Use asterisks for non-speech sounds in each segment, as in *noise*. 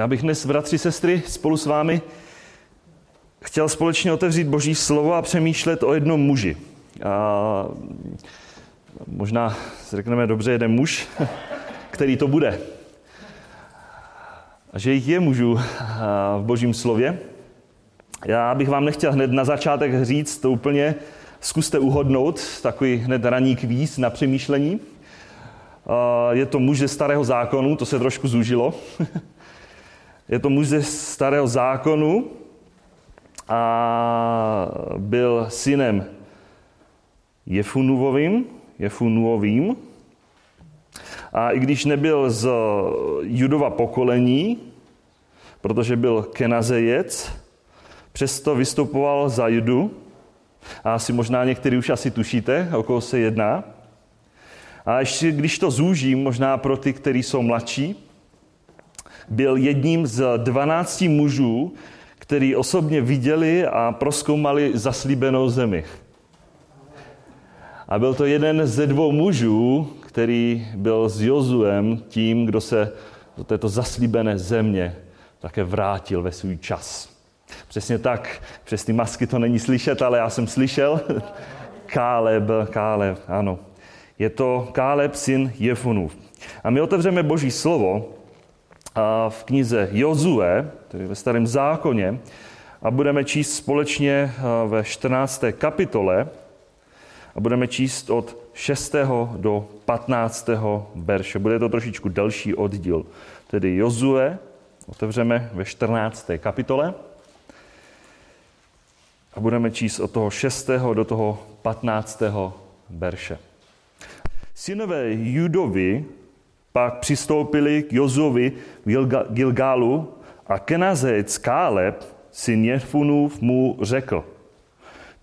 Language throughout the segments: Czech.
Já bych dnes, bratři, sestry, spolu s vámi chtěl společně otevřít Boží slovo a přemýšlet o jednom muži. A možná řekneme dobře jeden muž, *laughs* který to bude. A že jich je mužů v Božím slově. Já bych vám nechtěl hned na začátek říct to úplně, zkuste uhodnout, takový hned raný kvíz na přemýšlení. Je to muž ze starého zákonu, to se trošku zúžilo. *laughs* Je to muž ze starého zákonu a byl synem Jefunuvovým, Jefunuovým. A i když nebyl z judova pokolení, protože byl kenazejec, přesto vystupoval za judu. A asi možná někteří už asi tušíte, o koho se jedná. A ještě když to zúžím, možná pro ty, kteří jsou mladší, byl jedním z 12 mužů, který osobně viděli a proskoumali zaslíbenou zemi. A byl to jeden ze dvou mužů, který byl s Jozuem tím, kdo se do této zaslíbené země také vrátil ve svůj čas. Přesně tak, přes ty masky to není slyšet, ale já jsem slyšel. *laughs* Káleb, Káleb, ano. Je to Káleb, syn Jefunův. A my otevřeme Boží slovo v knize Jozue, tedy ve starém zákoně, a budeme číst společně ve 14. kapitole a budeme číst od 6. do 15. verše. Bude to trošičku delší oddíl. Tedy Jozue, otevřeme ve 14. kapitole a budeme číst od toho 6. do toho 15. verše. Synové Judovi pak přistoupili k Jozovi v Gilgalu a Kenazec Káleb, syn Jefunův, mu řekl,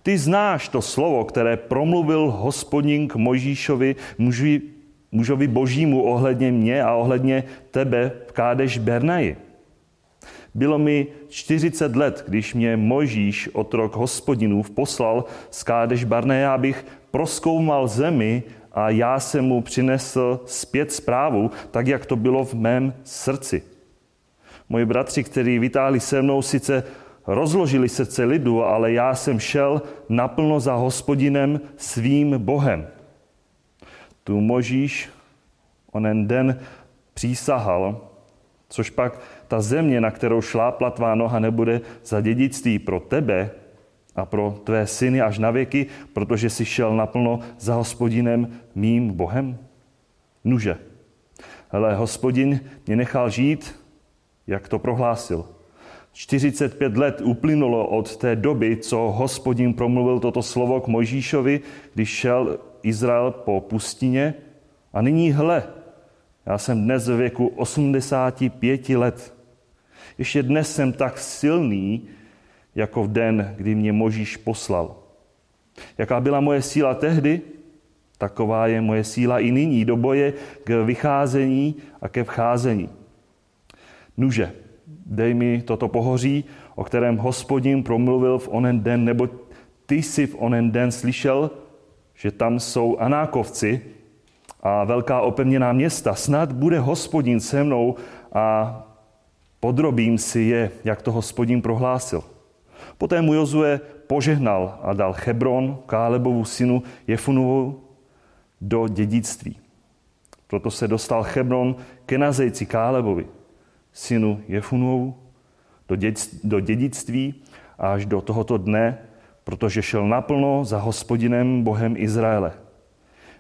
ty znáš to slovo, které promluvil hospodin k Mojžíšovi, muži, mužovi božímu ohledně mě a ohledně tebe v Kádeš Bernaji. Bylo mi 40 let, když mě Mojžíš, otrok hospodinův, poslal z Kádeš Barneje, abych proskoumal zemi a já jsem mu přinesl zpět zprávu, tak jak to bylo v mém srdci. Moji bratři, kteří vytáhli se mnou, sice rozložili srdce lidu, ale já jsem šel naplno za hospodinem svým Bohem. Tu Možíš onen den přísahal, což pak ta země, na kterou šlápla tvá noha, nebude za dědictví pro tebe, a pro tvé syny až na věky, protože jsi šel naplno za hospodinem mým Bohem? Nuže. Ale hospodin mě nechal žít, jak to prohlásil. 45 let uplynulo od té doby, co hospodin promluvil toto slovo k Mojžíšovi, když šel Izrael po pustině. A nyní hle, já jsem dnes ve věku 85 let. Ještě dnes jsem tak silný, jako v den, kdy mě Možíš poslal. Jaká byla moje síla tehdy, taková je moje síla i nyní do boje k vycházení a ke vcházení. Nuže, dej mi toto pohoří, o kterém hospodin promluvil v onen den, nebo ty jsi v onen den slyšel, že tam jsou anákovci a velká opevněná města. Snad bude hospodin se mnou a podrobím si je, jak to hospodin prohlásil. Poté mu Jozue požehnal a dal Hebron, Kálebovu synu Jefunovu, do dědictví. Proto se dostal Hebron ke nazejci Kálebovi, synu Jefunovu, do dědictví až do tohoto dne, protože šel naplno za hospodinem Bohem Izraele.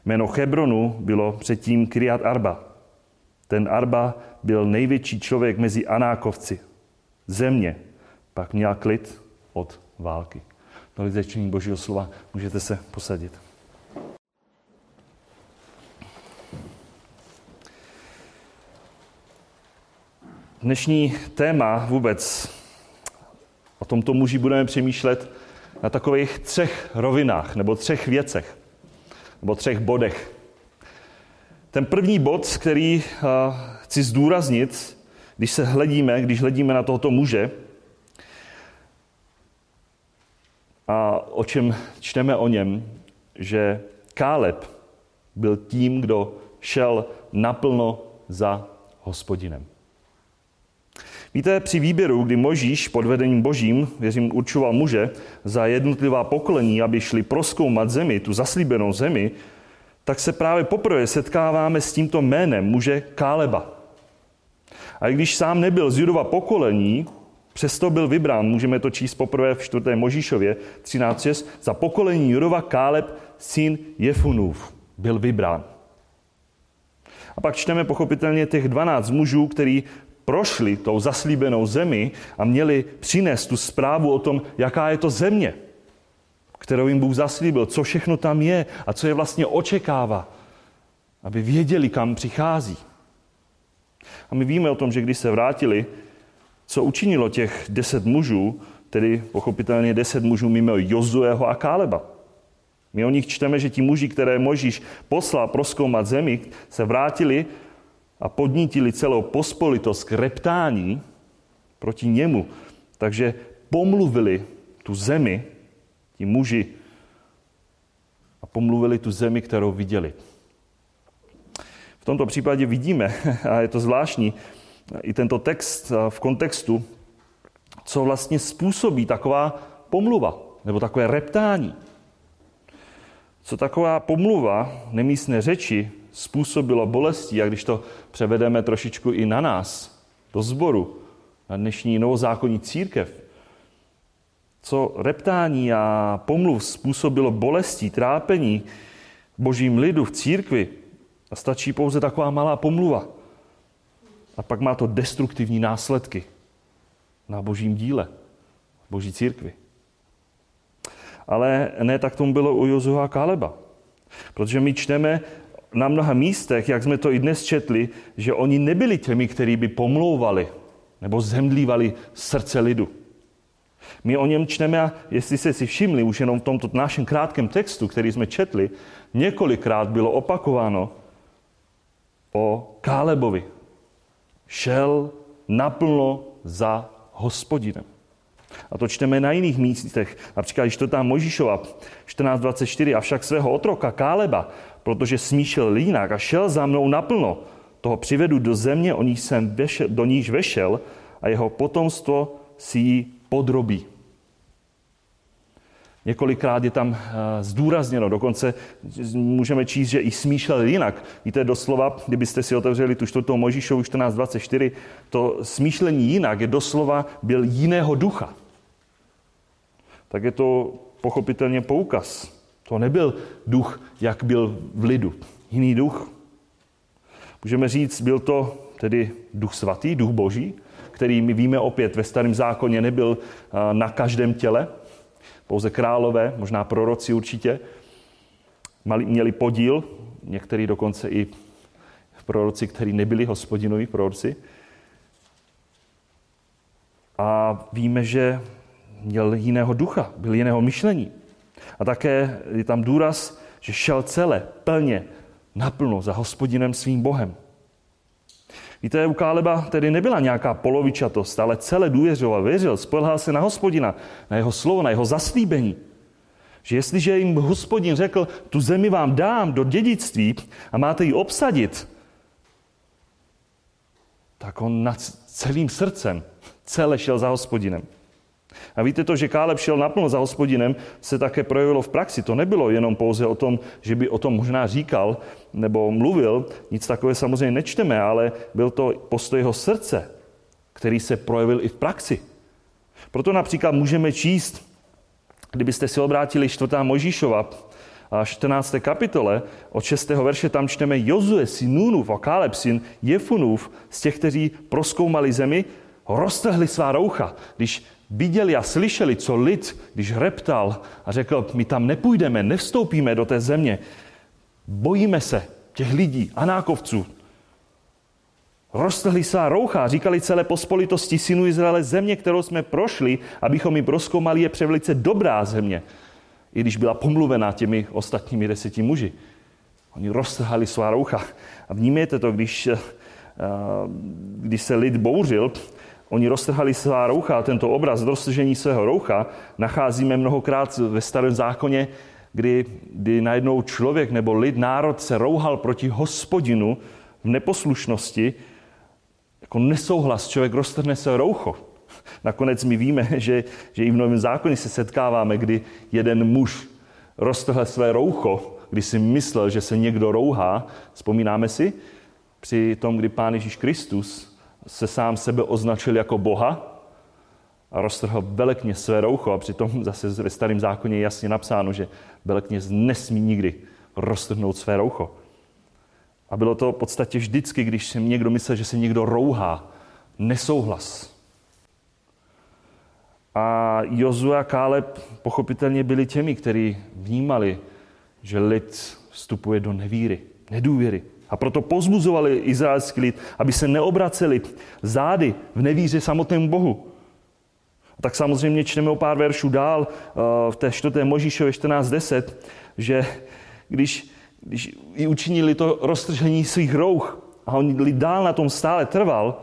Jméno Hebronu bylo předtím Kriat Arba. Ten Arba byl největší člověk mezi Anákovci. Země pak měl klid od války. Tolik začení Božího slova. Můžete se posadit. Dnešní téma vůbec o tomto muži budeme přemýšlet na takových třech rovinách, nebo třech věcech, nebo třech bodech. Ten první bod, který chci zdůraznit, když se hledíme, když hledíme na tohoto muže, a o čem čteme o něm, že Káleb byl tím, kdo šel naplno za hospodinem. Víte, při výběru, kdy Možíš pod vedením božím, věřím, určoval muže za jednotlivá pokolení, aby šli proskoumat zemi, tu zaslíbenou zemi, tak se právě poprvé setkáváme s tímto jménem muže Káleba. A i když sám nebyl z judova pokolení, přesto byl vybrán, můžeme to číst poprvé v 4. Možíšově 13.6, za pokolení Judova Káleb, syn Jefunův, byl vybrán. A pak čteme pochopitelně těch 12 mužů, který prošli tou zaslíbenou zemi a měli přinést tu zprávu o tom, jaká je to země, kterou jim Bůh zaslíbil, co všechno tam je a co je vlastně očekává, aby věděli, kam přichází. A my víme o tom, že když se vrátili, co učinilo těch deset mužů, tedy pochopitelně deset mužů mimo Jozueho a Káleba. My o nich čteme, že ti muži, které Možíš poslal proskoumat zemi, se vrátili a podnítili celou pospolitost k reptání proti němu. Takže pomluvili tu zemi, ti muži, a pomluvili tu zemi, kterou viděli. V tomto případě vidíme, *laughs* a je to zvláštní, i tento text v kontextu, co vlastně způsobí taková pomluva, nebo takové reptání. Co taková pomluva nemístné řeči způsobilo bolesti, a když to převedeme trošičku i na nás, do sboru, na dnešní novozákonní církev, co reptání a pomluv způsobilo bolestí, trápení božím lidu, v církvi, a stačí pouze taková malá pomluva. A pak má to destruktivní následky na božím díle, boží církvi. Ale ne tak tomu bylo u Jozua a Káleba. Protože my čteme na mnoha místech, jak jsme to i dnes četli, že oni nebyli těmi, kteří by pomlouvali nebo zemdlívali srdce lidu. My o něm čteme a jestli jste si všimli, už jenom v tomto našem krátkém textu, který jsme četli, několikrát bylo opakováno o Kálebovi. Šel naplno za hospodinem. A to čteme na jiných místech. Například, když to tam Možíšova 14.24, avšak svého otroka Káleba, protože smíšel jinak a šel za mnou naplno, toho přivedu do země, o níž jsem vešel, do níž vešel a jeho potomstvo si ji podrobí. Několikrát je tam eh, zdůrazněno, dokonce můžeme číst, že i smýšlel jinak. Víte, doslova, kdybyste si otevřeli tu čtvrtou Možíšovu 14.24, to smýšlení jinak je doslova byl jiného ducha. Tak je to pochopitelně poukaz. To nebyl duch, jak byl v lidu. Jiný duch. Můžeme říct, byl to tedy duch svatý, duch boží, který my víme opět ve starém zákoně nebyl eh, na každém těle, pouze králové, možná proroci určitě, měli podíl, některý dokonce i proroci, kteří nebyli hospodinoví proroci. A víme, že měl jiného ducha, byl jiného myšlení. A také je tam důraz, že šel celé, plně, naplno za hospodinem svým Bohem. Víte, u Káleba tedy nebyla nějaká polovičatost, ale celé důvěřoval, věřil, spolehal se na hospodina, na jeho slovo, na jeho zaslíbení. Že jestliže jim hospodin řekl, tu zemi vám dám do dědictví a máte ji obsadit, tak on nad celým srdcem celé šel za hospodinem. A víte to, že Káleb šel naplno za hospodinem, se také projevilo v praxi. To nebylo jenom pouze o tom, že by o tom možná říkal nebo mluvil, nic takové samozřejmě nečteme, ale byl to postoj jeho srdce, který se projevil i v praxi. Proto například můžeme číst, kdybyste si obrátili 4. Možíšova, a 14. kapitole, od 6. verše tam čteme Jozue, syn Nunův a Káleb, syn Jefunův, z těch, kteří proskoumali zemi, roztrhli svá roucha, když viděli a slyšeli, co lid, když reptal a řekl, my tam nepůjdeme, nevstoupíme do té země, bojíme se těch lidí, anákovců. Roztrhli svá roucha říkali celé pospolitosti synu Izraele, země, kterou jsme prošli, abychom ji proskoumali, je převelice dobrá země, i když byla pomluvená těmi ostatními deseti muži. Oni roztrhali svá roucha. A vnímejte to, když, eh, když se lid bouřil, Oni roztrhali svá roucha a tento obraz roztržení svého roucha nacházíme mnohokrát ve starém zákoně, kdy, kdy najednou člověk nebo lid, národ se rouhal proti hospodinu v neposlušnosti jako nesouhlas, člověk roztrhne se roucho. Nakonec my víme, že, že i v Novém zákoně se setkáváme, kdy jeden muž roztrhl své roucho, kdy si myslel, že se někdo rouhá. Vzpomínáme si při tom, kdy Pán Ježíš Kristus se sám sebe označil jako Boha a roztrhl velekně své roucho a přitom *laughs* zase ve starém zákoně je jasně napsáno, že velekněz nesmí nikdy roztrhnout své roucho. A bylo to v podstatě vždycky, když si někdo myslel, že se někdo rouhá, nesouhlas. A Jozue a Káleb pochopitelně byli těmi, kteří vnímali, že lid vstupuje do nevíry, nedůvěry. A proto pozbuzovali izraelský lid, aby se neobraceli zády v nevíře samotnému Bohu. A tak samozřejmě čteme o pár veršů dál eh, v té 4. Možíšově 14.10, že když, když i učinili to roztržení svých rouch a on lid dál na tom stále trval,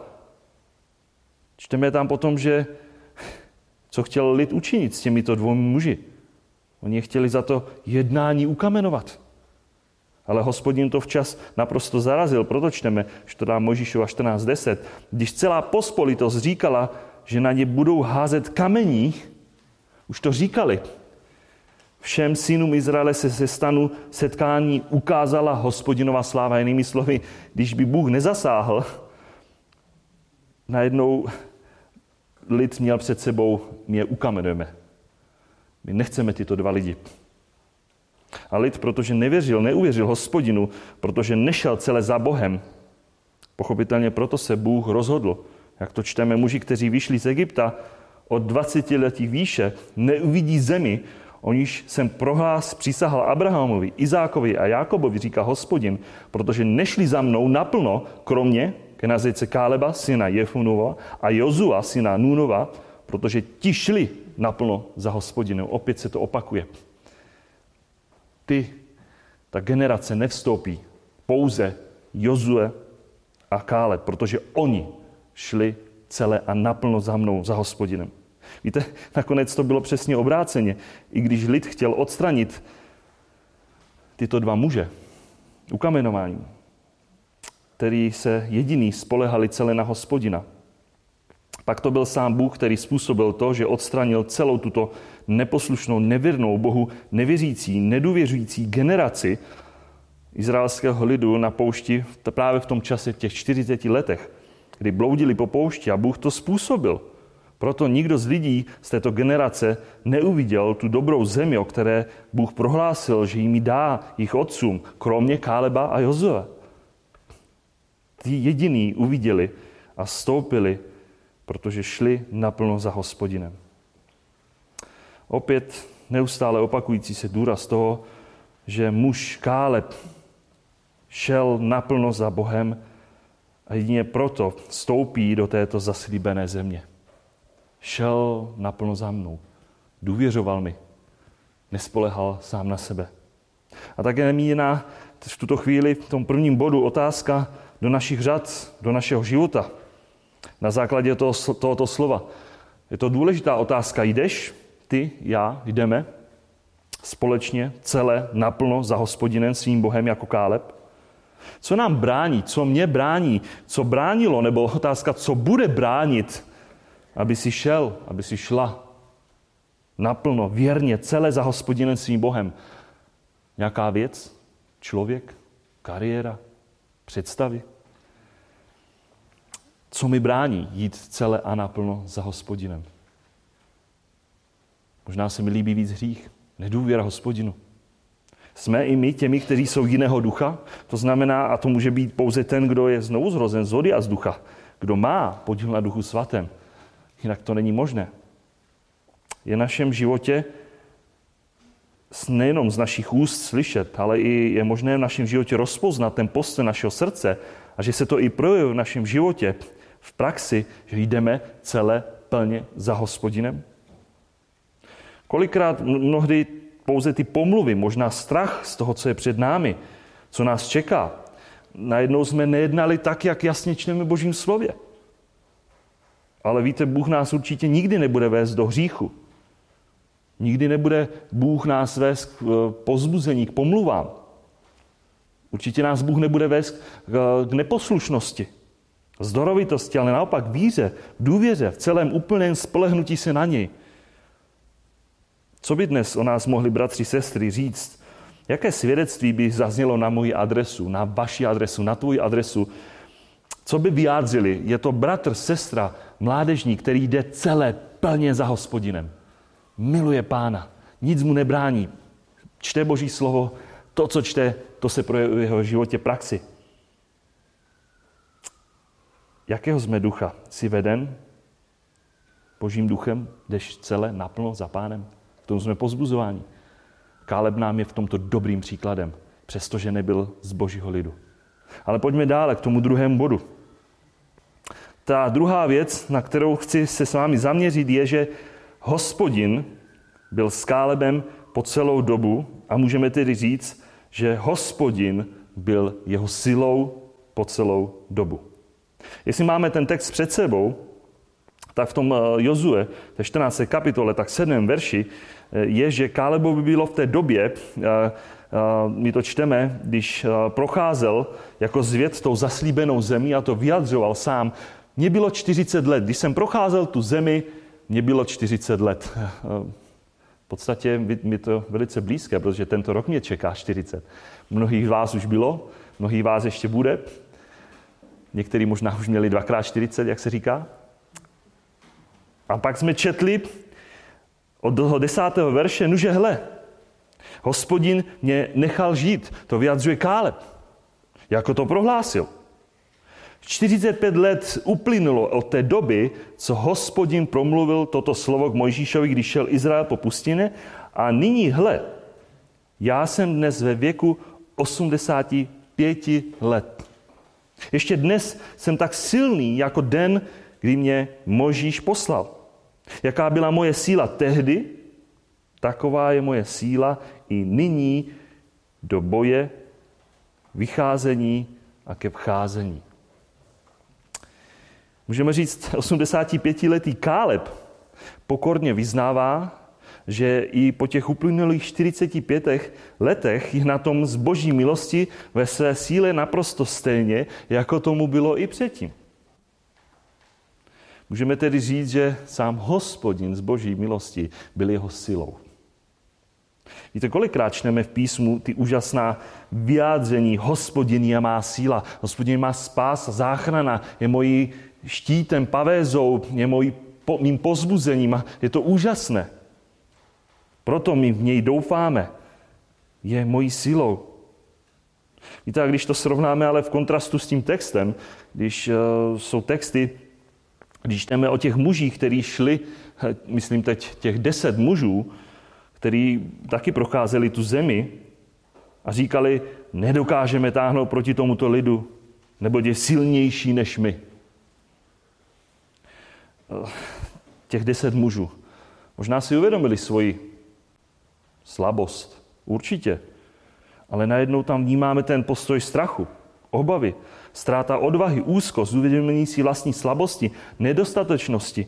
čteme tam potom, že co chtěl lid učinit s těmito dvou muži. Oni je chtěli za to jednání ukamenovat. Ale hospodin to včas naprosto zarazil, proto čteme, že to dá Možíšova 14.10. Když celá pospolitost říkala, že na ně budou házet kamení, už to říkali. Všem synům Izraele se ze stanu setkání ukázala hospodinová sláva. Jinými slovy, když by Bůh nezasáhl, najednou lid měl před sebou, my je ukamenujeme. My nechceme tyto dva lidi. A lid, protože nevěřil, neuvěřil hospodinu, protože nešel celé za Bohem, pochopitelně proto se Bůh rozhodl, jak to čteme, muži, kteří vyšli z Egypta od 20 letí výše, neuvidí zemi, o níž jsem prohlás přísahal Abrahamovi, Izákovi a Jákobovi, říká hospodin, protože nešli za mnou naplno, kromě Kenazejce Káleba, syna Jefunova a Jozua, syna Nunova, protože ti šli naplno za hospodinem. Opět se to opakuje. Ty, ta generace nevstoupí pouze Jozue a Káleb, protože oni šli celé a naplno za mnou, za hospodinem. Víte, nakonec to bylo přesně obráceně. I když lid chtěl odstranit tyto dva muže ukamenování, který se jediný spolehali celé na hospodina. Pak to byl sám Bůh, který způsobil to, že odstranil celou tuto neposlušnou, nevěrnou Bohu, nevěřící, nedůvěřující generaci izraelského lidu na poušti právě v tom čase těch 40 letech, kdy bloudili po poušti a Bůh to způsobil. Proto nikdo z lidí z této generace neuviděl tu dobrou zemi, o které Bůh prohlásil, že jim dá jich otcům, kromě Káleba a Jozue. Ty jediný uviděli a stoupili, protože šli naplno za hospodinem. Opět neustále opakující se důraz toho, že muž Káleb šel naplno za Bohem a jedině proto stoupí do této zaslíbené země. Šel naplno za mnou. Důvěřoval mi. Nespolehal sám na sebe. A také nemíjená v tuto chvíli v tom prvním bodu otázka, do našich řad, do našeho života. Na základě toho, tohoto slova. Je to důležitá otázka. Jdeš, ty, já, jdeme společně, celé, naplno za hospodinem, svým Bohem jako Káleb? Co nám brání, co mě brání, co bránilo, nebo otázka, co bude bránit, aby si šel, aby si šla naplno, věrně, celé za hospodinem svým Bohem. Nějaká věc, člověk, kariéra, představy. Co mi brání jít celé a naplno za hospodinem? Možná se mi líbí víc hřích, nedůvěra hospodinu. Jsme i my těmi, kteří jsou jiného ducha, to znamená, a to může být pouze ten, kdo je znovu zrozen z vody a z ducha, kdo má podíl na duchu svatém. Jinak to není možné. Je v našem životě nejenom z našich úst slyšet, ale i je možné v našem životě rozpoznat ten postoj našeho srdce a že se to i projevuje v našem životě v praxi, že jdeme celé plně za hospodinem? Kolikrát mnohdy pouze ty pomluvy, možná strach z toho, co je před námi, co nás čeká, najednou jsme nejednali tak, jak jasně čteme Božím slově. Ale víte, Bůh nás určitě nikdy nebude vést do hříchu. Nikdy nebude Bůh nás vést k eh, pozbuzení, k pomluvám. Určitě nás Bůh nebude vést k neposlušnosti. Zdorovitosti, ale naopak víře, důvěře, v celém úplném spolehnutí se na něj. Co by dnes o nás mohli bratři, sestry říct? Jaké svědectví by zaznělo na moji adresu, na vaši adresu, na tvůj adresu? Co by vyjádřili? Je to bratr, sestra, mládežník, který jde celé plně za hospodinem. Miluje pána, nic mu nebrání. Čte boží slovo, to, co čte, to se projevuje v jeho životě praxi. Jakého jsme ducha? Jsi veden božím duchem? Jdeš celé naplno za pánem? V tom jsme pozbuzováni. Káleb nám je v tomto dobrým příkladem, přestože nebyl z božího lidu. Ale pojďme dále k tomu druhému bodu. Ta druhá věc, na kterou chci se s vámi zaměřit, je, že hospodin byl s Kálebem po celou dobu a můžeme tedy říct, že hospodin byl jeho silou po celou dobu. Jestli máme ten text před sebou, tak v tom eh, Jozue, té 14. kapitole, tak 7. verši, eh, je, že Kálebovi bylo v té době, eh, my to čteme, když procházel jako zvěd tou zaslíbenou zemí a to vyjadřoval sám, mně bylo 40 let. Když jsem procházel tu zemi, mně bylo 40 let. *laughs* V podstatě mi to velice blízké, protože tento rok mě čeká 40. Mnohých vás už bylo, mnohých vás ještě bude. Někteří možná už měli dvakrát 40, jak se říká. A pak jsme četli od toho desátého verše, nuže hle, hospodin mě nechal žít. To vyjadřuje Káleb. Jako to prohlásil. 45 let uplynulo od té doby, co hospodin promluvil toto slovo k Mojžíšovi, když šel Izrael po pustině. A nyní, hle, já jsem dnes ve věku 85 let. Ještě dnes jsem tak silný jako den, kdy mě Možíš poslal. Jaká byla moje síla tehdy, taková je moje síla i nyní do boje, vycházení a ke vcházení. Můžeme říct, 85-letý Káleb pokorně vyznává, že i po těch uplynulých 45 letech je na tom z boží milosti ve své síle naprosto stejně, jako tomu bylo i předtím. Můžeme tedy říct, že sám hospodin z boží milosti byl jeho silou. Víte, kolikrát čteme v písmu ty úžasná vyjádření hospodin je má síla, hospodin má spás, záchrana, je mojí štítem, pavézou, je mojí, po, mým pozbuzením je to úžasné. Proto my v něj doufáme. Je mojí silou. Víte, a když to srovnáme ale v kontrastu s tím textem, když uh, jsou texty, když čteme o těch mužích, kteří šli, eh, myslím teď těch deset mužů, kteří taky procházeli tu zemi a říkali, nedokážeme táhnout proti tomuto lidu, nebo je silnější než my. Eh, těch deset mužů. Možná si uvědomili svoji slabost. Určitě. Ale najednou tam vnímáme ten postoj strachu, obavy, ztráta odvahy, úzkost, uvědomění si vlastní slabosti, nedostatečnosti.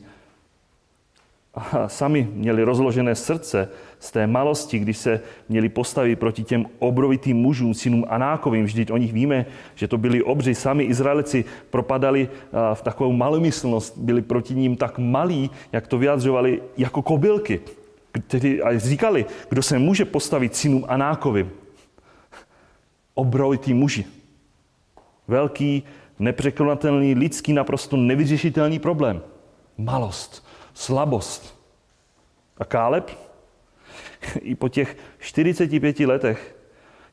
A sami měli rozložené srdce z té malosti, když se měli postavit proti těm obrovitým mužům, synům Anákovým. Vždyť o nich víme, že to byli obři. Sami Izraelici propadali v takovou malomyslnost, byli proti ním tak malí, jak to vyjadřovali, jako kobylky kteří říkali, kdo se může postavit synům Anákovi. Obrovitý muži. Velký, nepřekonatelný, lidský, naprosto nevyřešitelný problém. Malost, slabost. A Káleb i po těch 45 letech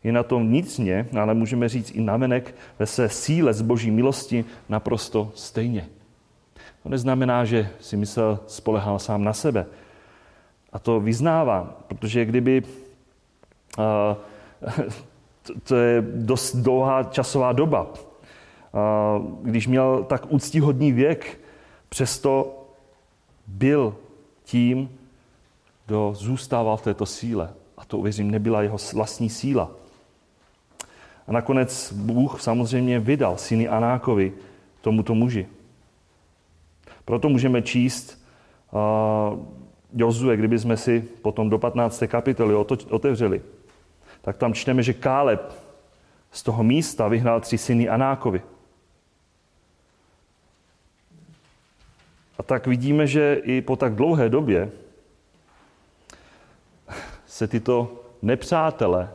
je na tom nicně, ale můžeme říct i navenek ve své síle z boží milosti naprosto stejně. To neznamená, že si myslel, spolehal sám na sebe. A to vyznává, protože kdyby uh, *laughs* to je dost dlouhá časová doba. Když měl tak úctíhodný věk, přesto byl tím, kdo zůstával v této síle. A to, uvěřím, nebyla jeho vlastní síla. A nakonec Bůh samozřejmě vydal syny Anákovi tomuto muži. Proto můžeme číst Jozue, kdyby jsme si potom do 15. kapitoly otevřeli, tak tam čteme, že Káleb z toho místa vyhnal tři syny Anákovi. A tak vidíme, že i po tak dlouhé době se tyto nepřátelé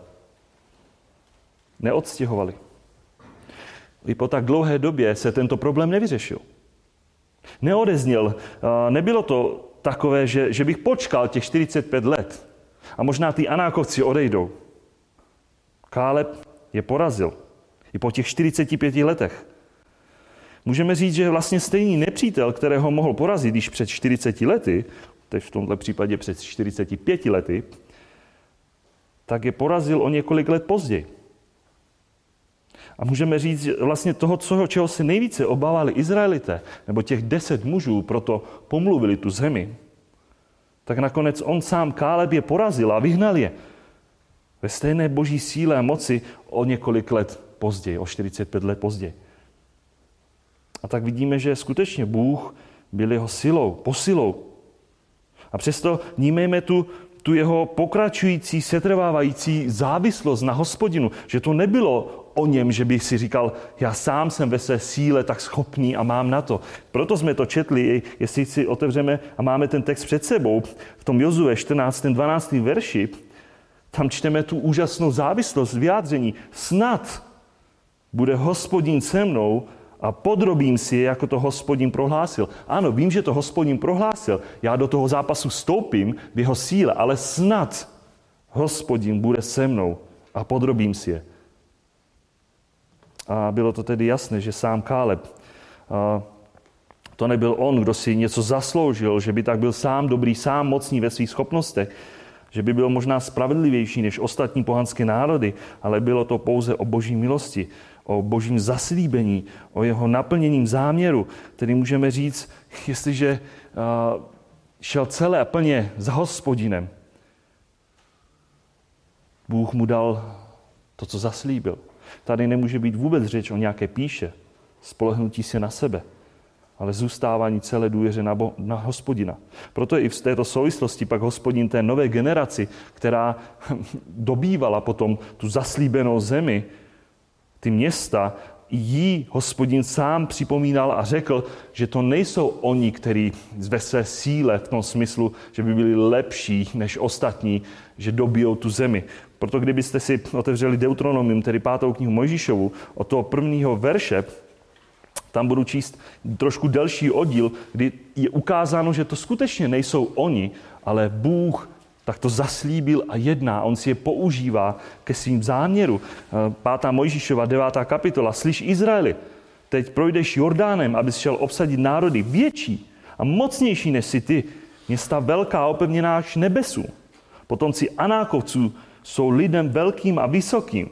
neodstěhovali. I po tak dlouhé době se tento problém nevyřešil. Neodezněl. Nebylo to takové, že, že bych počkal těch 45 let a možná ty anákovci odejdou. Káleb je porazil. I po těch 45 letech. Můžeme říct, že vlastně stejný nepřítel, kterého mohl porazit již před 40 lety, teď v tomto případě před 45 lety, tak je porazil o několik let později. A můžeme říct, že vlastně toho, co, čeho se nejvíce obávali Izraelité, nebo těch deset mužů, proto pomluvili tu zemi, tak nakonec on sám Káleb je porazil a vyhnal je ve stejné boží síle a moci o několik let později, o 45 let později. A tak vidíme, že skutečně Bůh byl jeho silou, posilou. A přesto vnímejme tu, tu jeho pokračující, setrvávající závislost na hospodinu, že to nebylo o něm, že bych si říkal, já sám jsem ve své síle tak schopný a mám na to. Proto jsme to četli, jestli si otevřeme a máme ten text před sebou, v tom Jozue 14. 12. verši, tam čteme tu úžasnou závislost, vyjádření. Snad bude hospodin se mnou a podrobím si je, jako to hospodin prohlásil. Ano, vím, že to hospodin prohlásil. Já do toho zápasu stoupím v jeho síle, ale snad hospodin bude se mnou a podrobím si je. A bylo to tedy jasné, že sám Káleb, to nebyl on, kdo si něco zasloužil, že by tak byl sám dobrý, sám mocný ve svých schopnostech, že by byl možná spravedlivější než ostatní pohanské národy, ale bylo to pouze o boží milosti, o božím zaslíbení, o jeho naplněním záměru, který můžeme říct, jestliže šel celé a plně za hospodinem, Bůh mu dal to, co zaslíbil. Tady nemůže být vůbec řeč o nějaké píše, spolehnutí se na sebe, ale zůstávání celé důvěře na, bo- na hospodina. Proto i v této souvislosti pak hospodin té nové generaci, která *laughs* dobývala potom tu zaslíbenou zemi, ty města, jí hospodin sám připomínal a řekl, že to nejsou oni, kteří ve své síle v tom smyslu, že by byli lepší než ostatní, že dobijou tu zemi. Proto kdybyste si otevřeli Deuteronomium, tedy pátou knihu Mojžíšovu, od toho prvního verše, tam budu číst trošku delší oddíl, kdy je ukázáno, že to skutečně nejsou oni, ale Bůh tak to zaslíbil a jedná. On si je používá ke svým záměru. Eh, pátá Mojžíšova, devátá kapitola. Slyš Izraeli, teď projdeš Jordánem, abys šel obsadit národy větší a mocnější než si ty, města velká opevněná až nebesu. Potomci Anákovců jsou lidem velkým a vysokým.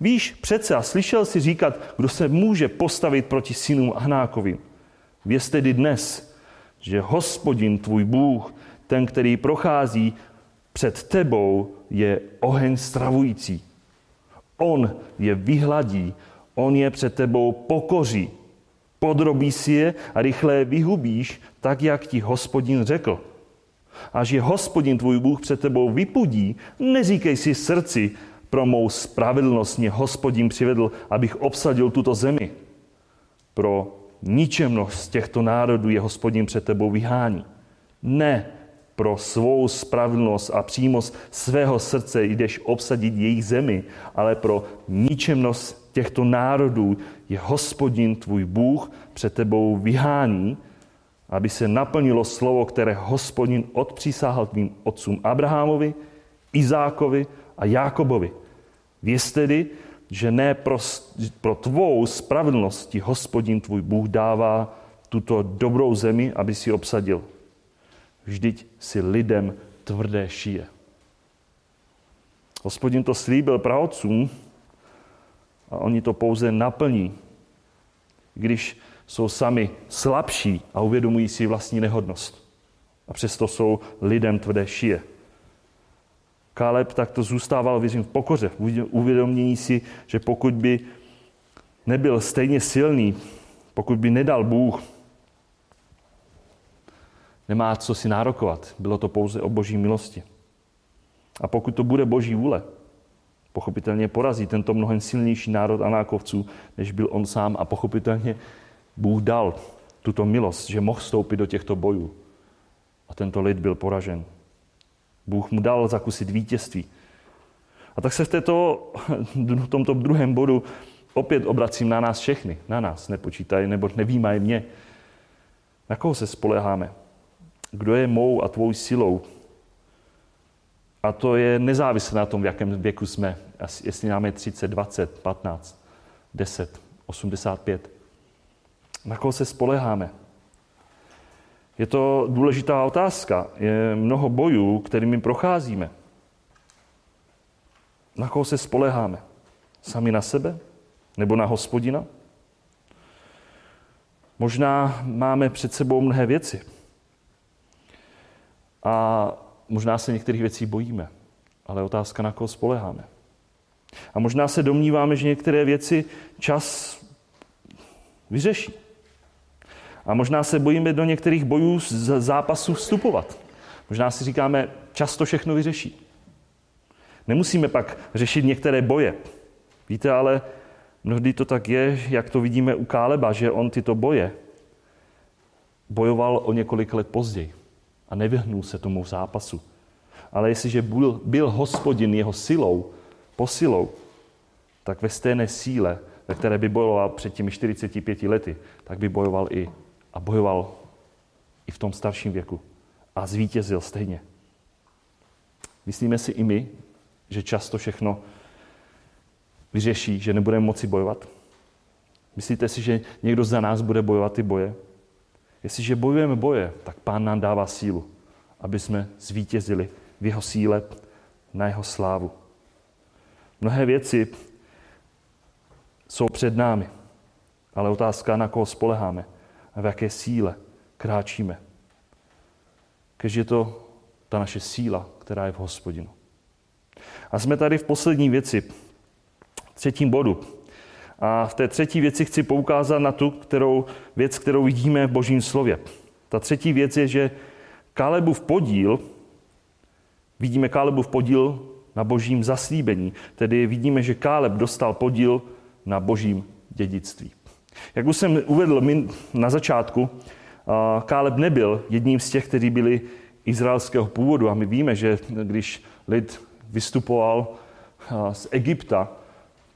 Víš přece a slyšel si říkat, kdo se může postavit proti synům Anákovým. Věz tedy dnes, že hospodin tvůj Bůh, ten, který prochází před tebou, je oheň stravující. On je vyhladí, on je před tebou pokoří. Podrobí si je a rychle je vyhubíš, tak jak ti hospodin řekl. Až je hospodin tvůj Bůh před tebou vypudí, neříkej si srdci, pro mou spravedlnost mě hospodin přivedl, abych obsadil tuto zemi. Pro ničemnost těchto národů je hospodin před tebou vyhání. Ne, pro svou spravedlnost a přímost svého srdce jdeš obsadit jejich zemi, ale pro ničemnost těchto národů je hospodin tvůj Bůh před tebou vyhání, aby se naplnilo slovo, které hospodin odpřísáhal tvým otcům Abrahamovi, Izákovi a Jákobovi. Věz tedy, že ne pro, pro tvou spravedlnost ti hospodin tvůj Bůh dává tuto dobrou zemi, aby si obsadil. Vždyť si lidem tvrdé šije. Hospodin to slíbil pravodcům a oni to pouze naplní, když jsou sami slabší a uvědomují si vlastní nehodnost. A přesto jsou lidem tvrdé šije. Kaleb takto zůstával, věřím, v pokoře, v uvědomění si, že pokud by nebyl stejně silný, pokud by nedal Bůh, nemá co si nárokovat. Bylo to pouze o boží milosti. A pokud to bude boží vůle, pochopitelně porazí tento mnohem silnější národ Anákovců, než byl on sám a pochopitelně Bůh dal tuto milost, že mohl vstoupit do těchto bojů. A tento lid byl poražen. Bůh mu dal zakusit vítězství. A tak se v, této, v tomto druhém bodu opět obracím na nás všechny. Na nás nepočítají, nebo nevýmají mě. Na koho se spoleháme? Kdo je mou a tvou silou? A to je nezávislé na tom, v jakém věku jsme. Jestli máme 30, 20, 15, 10, 85. Na koho se spoleháme? Je to důležitá otázka. Je mnoho bojů, kterými procházíme. Na koho se spoleháme? Sami na sebe? Nebo na hospodina? Možná máme před sebou mnohé věci. A možná se některých věcí bojíme. Ale otázka, na koho spoleháme. A možná se domníváme, že některé věci čas vyřeší. A možná se bojíme do některých bojů z zápasů vstupovat. Možná si říkáme, často všechno vyřeší. Nemusíme pak řešit některé boje. Víte, ale mnohdy to tak je, jak to vidíme u Káleba, že on tyto boje bojoval o několik let později a nevyhnul se tomu zápasu. Ale jestliže byl, byl hospodin jeho silou, posilou, tak ve stejné síle, ve které by bojoval před těmi 45 lety, tak by bojoval i a bojoval i v tom starším věku. A zvítězil stejně. Myslíme si i my, že často všechno vyřeší, že nebudeme moci bojovat? Myslíte si, že někdo za nás bude bojovat ty boje? Jestliže bojujeme boje, tak Pán nám dává sílu, aby jsme zvítězili v jeho síle na jeho slávu. Mnohé věci jsou před námi, ale otázka, na koho spoleháme a v jaké síle kráčíme. Kež je to ta naše síla, která je v hospodinu. A jsme tady v poslední věci, třetím bodu. A v té třetí věci chci poukázat na tu kterou, věc, kterou vidíme v božím slově. Ta třetí věc je, že Kálebův podíl, vidíme Kálebův podíl na božím zaslíbení. Tedy vidíme, že Káleb dostal podíl na božím dědictví. Jak už jsem uvedl na začátku, Káleb nebyl jedním z těch, kteří byli izraelského původu. A my víme, že když lid vystupoval z Egypta,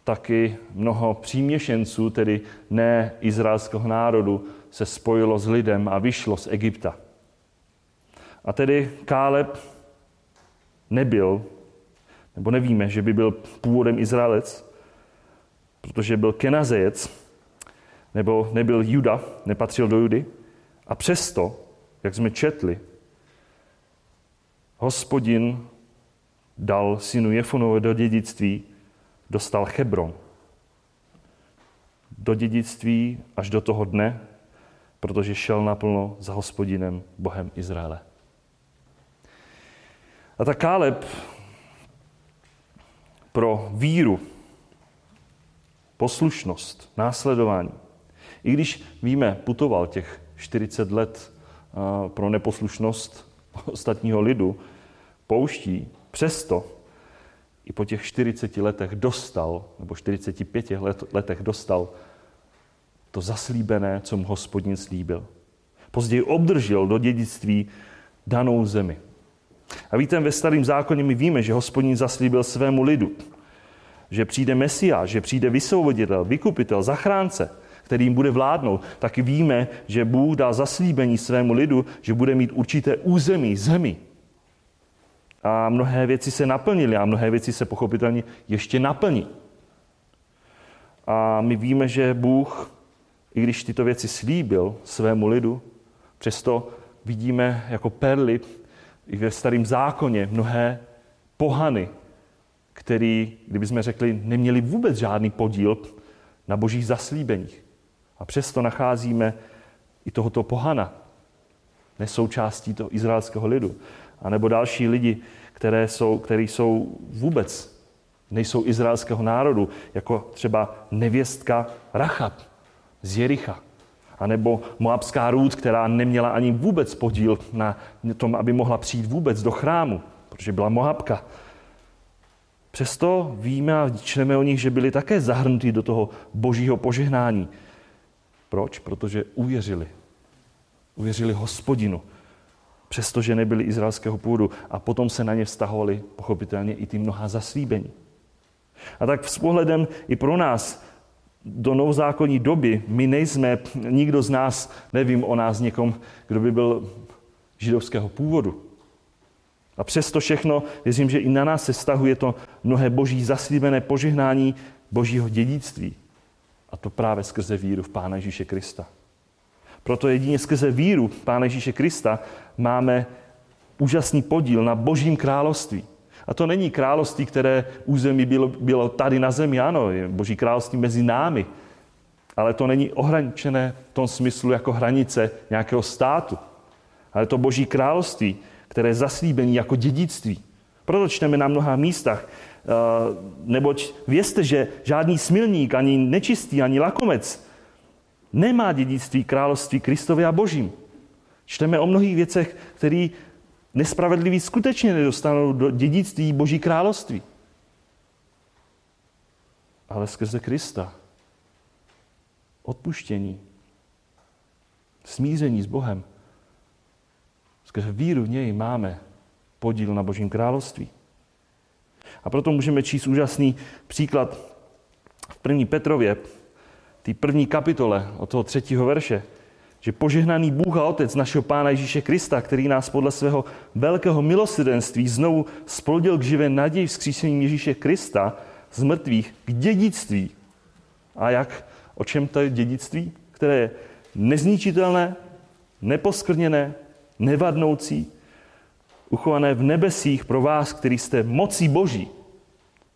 taky mnoho příměšenců, tedy ne izraelského národu, se spojilo s lidem a vyšlo z Egypta. A tedy Káleb nebyl, nebo nevíme, že by byl původem Izraelec, protože byl Kenazejec, nebo nebyl Juda, nepatřil do Judy. A přesto, jak jsme četli, hospodin dal synu Jefunovi do dědictví, dostal Hebron. Do dědictví až do toho dne, protože šel naplno za hospodinem Bohem Izraele. A tak Káleb pro víru, poslušnost, následování, i když víme, putoval těch 40 let pro neposlušnost *laughs* ostatního lidu, pouští, přesto i po těch 40 letech dostal, nebo 45 let, letech dostal to zaslíbené, co mu hospodin slíbil. Později obdržel do dědictví danou zemi. A víte, ve starém zákoně my víme, že hospodin zaslíbil svému lidu, že přijde Mesiáš, že přijde vysvoboditel, vykupitel, zachránce, který jim bude vládnout. Taky víme, že Bůh dá zaslíbení svému lidu, že bude mít určité území, zemi, a mnohé věci se naplnily a mnohé věci se pochopitelně ještě naplní. A my víme, že Bůh, i když tyto věci slíbil svému lidu, přesto vidíme jako perly i ve starém zákoně mnohé pohany, který, kdybychom řekli, neměli vůbec žádný podíl na božích zaslíbeních. A přesto nacházíme i tohoto pohana, nesoučástí toho izraelského lidu. A nebo další lidi, které jsou, který jsou vůbec nejsou izraelského národu, jako třeba nevěstka Rachab z Jericha, anebo Moabská Růd, která neměla ani vůbec podíl na tom, aby mohla přijít vůbec do chrámu, protože byla Moabka. Přesto víme a čteme o nich, že byli také zahrnutí do toho božího požehnání. Proč? Protože uvěřili Uvěřili hospodinu, přestože nebyli izraelského půdu a potom se na ně vztahovali pochopitelně i ty mnoha zaslíbení. A tak s pohledem i pro nás do novozákonní doby my nejsme, nikdo z nás, nevím o nás někom, kdo by byl židovského původu. A přesto všechno, věřím, že i na nás se stahuje to mnohé boží zaslíbené požehnání božího dědictví. A to právě skrze víru v Pána Ježíše Krista. Proto jedině skrze víru Pána Ježíše Krista máme úžasný podíl na božím království. A to není království, které území bylo, bylo tady na zemi, ano, je boží království mezi námi. Ale to není ohraničené v tom smyslu jako hranice nějakého státu. Ale to boží království, které je zaslíbené jako dědictví. Proto čteme na mnoha místach, neboť vězte, že žádný smilník, ani nečistý, ani lakomec nemá dědictví království Kristově a Božím. Čteme o mnohých věcech, které nespravedliví skutečně nedostanou do dědictví Boží království. Ale skrze Krista. Odpuštění. Smíření s Bohem. Skrze víru v něj máme podíl na Božím království. A proto můžeme číst úžasný příklad v první Petrově, té první kapitole od toho třetího verše, že požehnaný Bůh a Otec našeho Pána Ježíše Krista, který nás podle svého velkého milosrdenství znovu splodil k živé naději vzkříšení Ježíše Krista z mrtvých k dědictví. A jak? O čem to je dědictví? Které je nezničitelné, neposkrněné, nevadnoucí, uchované v nebesích pro vás, který jste mocí Boží,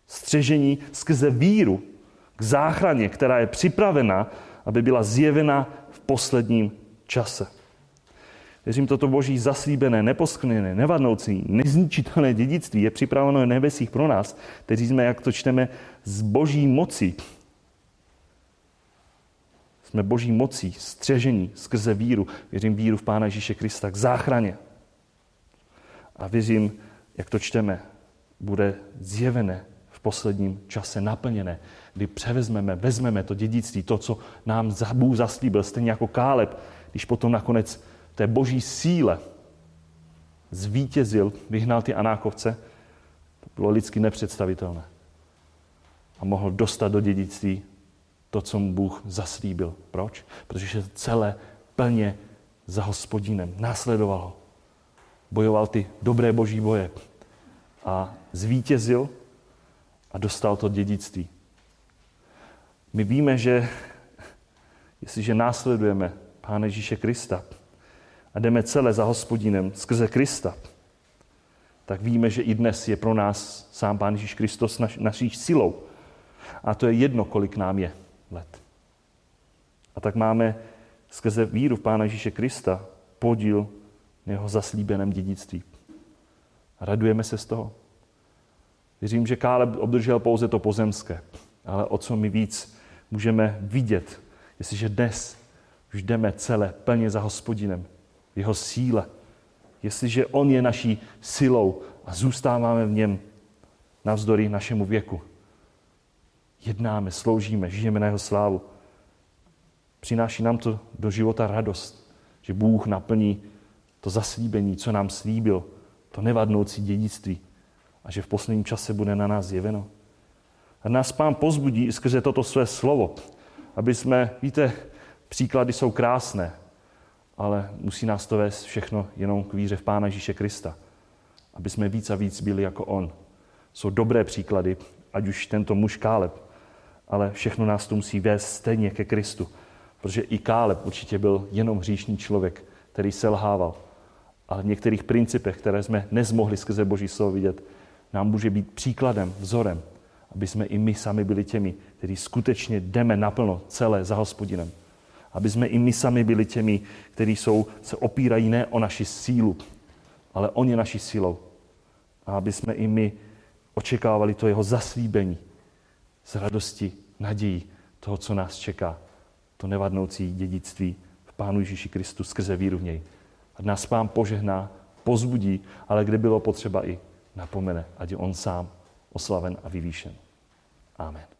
střežení skrze víru k záchraně, která je připravena, aby byla zjevena v posledním čase. Věřím, toto boží zaslíbené, neposkvrněné, nevadnoucí, nezničitelné dědictví je připraveno v nebesích pro nás, kteří jsme, jak to čteme, z boží moci. Jsme boží mocí, střežení skrze víru. Věřím víru v Pána Ježíše Krista k záchraně. A věřím, jak to čteme, bude zjevené v posledním čase naplněné, kdy převezmeme, vezmeme to dědictví, to, co nám Bůh zaslíbil, stejně jako Káleb, když potom nakonec té boží síle zvítězil, vyhnal ty anákovce, to bylo lidsky nepředstavitelné. A mohl dostat do dědictví to, co mu Bůh zaslíbil. Proč? Protože celé plně za hospodinem. Následoval ho. Bojoval ty dobré boží boje. A zvítězil a dostal to dědictví. My víme, že jestliže následujeme Pána Ježíše Krista a jdeme celé za hospodinem skrze Krista, tak víme, že i dnes je pro nás sám Pán Ježíš Kristus naš, naší silou. A to je jedno, kolik nám je let. A tak máme skrze víru v Pána Ježíše Krista podíl jeho zaslíbeném dědictví. Radujeme se z toho. Věřím, že Káleb obdržel pouze to pozemské, ale o co mi víc můžeme vidět, jestliže dnes už jdeme celé plně za hospodinem, jeho síle, jestliže on je naší silou a zůstáváme v něm navzdory našemu věku. Jednáme, sloužíme, žijeme na jeho slávu. Přináší nám to do života radost, že Bůh naplní to zaslíbení, co nám slíbil, to nevadnoucí dědictví a že v posledním čase bude na nás zjeveno. A nás pán pozbudí i skrze toto své slovo, aby jsme, víte, příklady jsou krásné, ale musí nás to vést všechno jenom k víře v Pána Ježíše Krista. Aby jsme víc a víc byli jako On. Jsou dobré příklady, ať už tento muž Káleb, ale všechno nás to musí vést stejně ke Kristu. Protože i Káleb určitě byl jenom hříšný člověk, který selhával. Ale v některých principech, které jsme nezmohli skrze Boží slovo vidět, nám může být příkladem, vzorem, aby jsme i my sami byli těmi, kteří skutečně jdeme naplno celé za hospodinem. Aby jsme i my sami byli těmi, kteří jsou, se opírají ne o naši sílu, ale on je naší silou. A aby jsme i my očekávali to jeho zaslíbení z radosti, nadějí toho, co nás čeká. To nevadnoucí dědictví v Pánu Ježíši Kristu skrze víru v něj. A nás Pán požehná, pozbudí, ale kde bylo potřeba i napomene, ať je on sám oslaven a vyvýšen. Amen.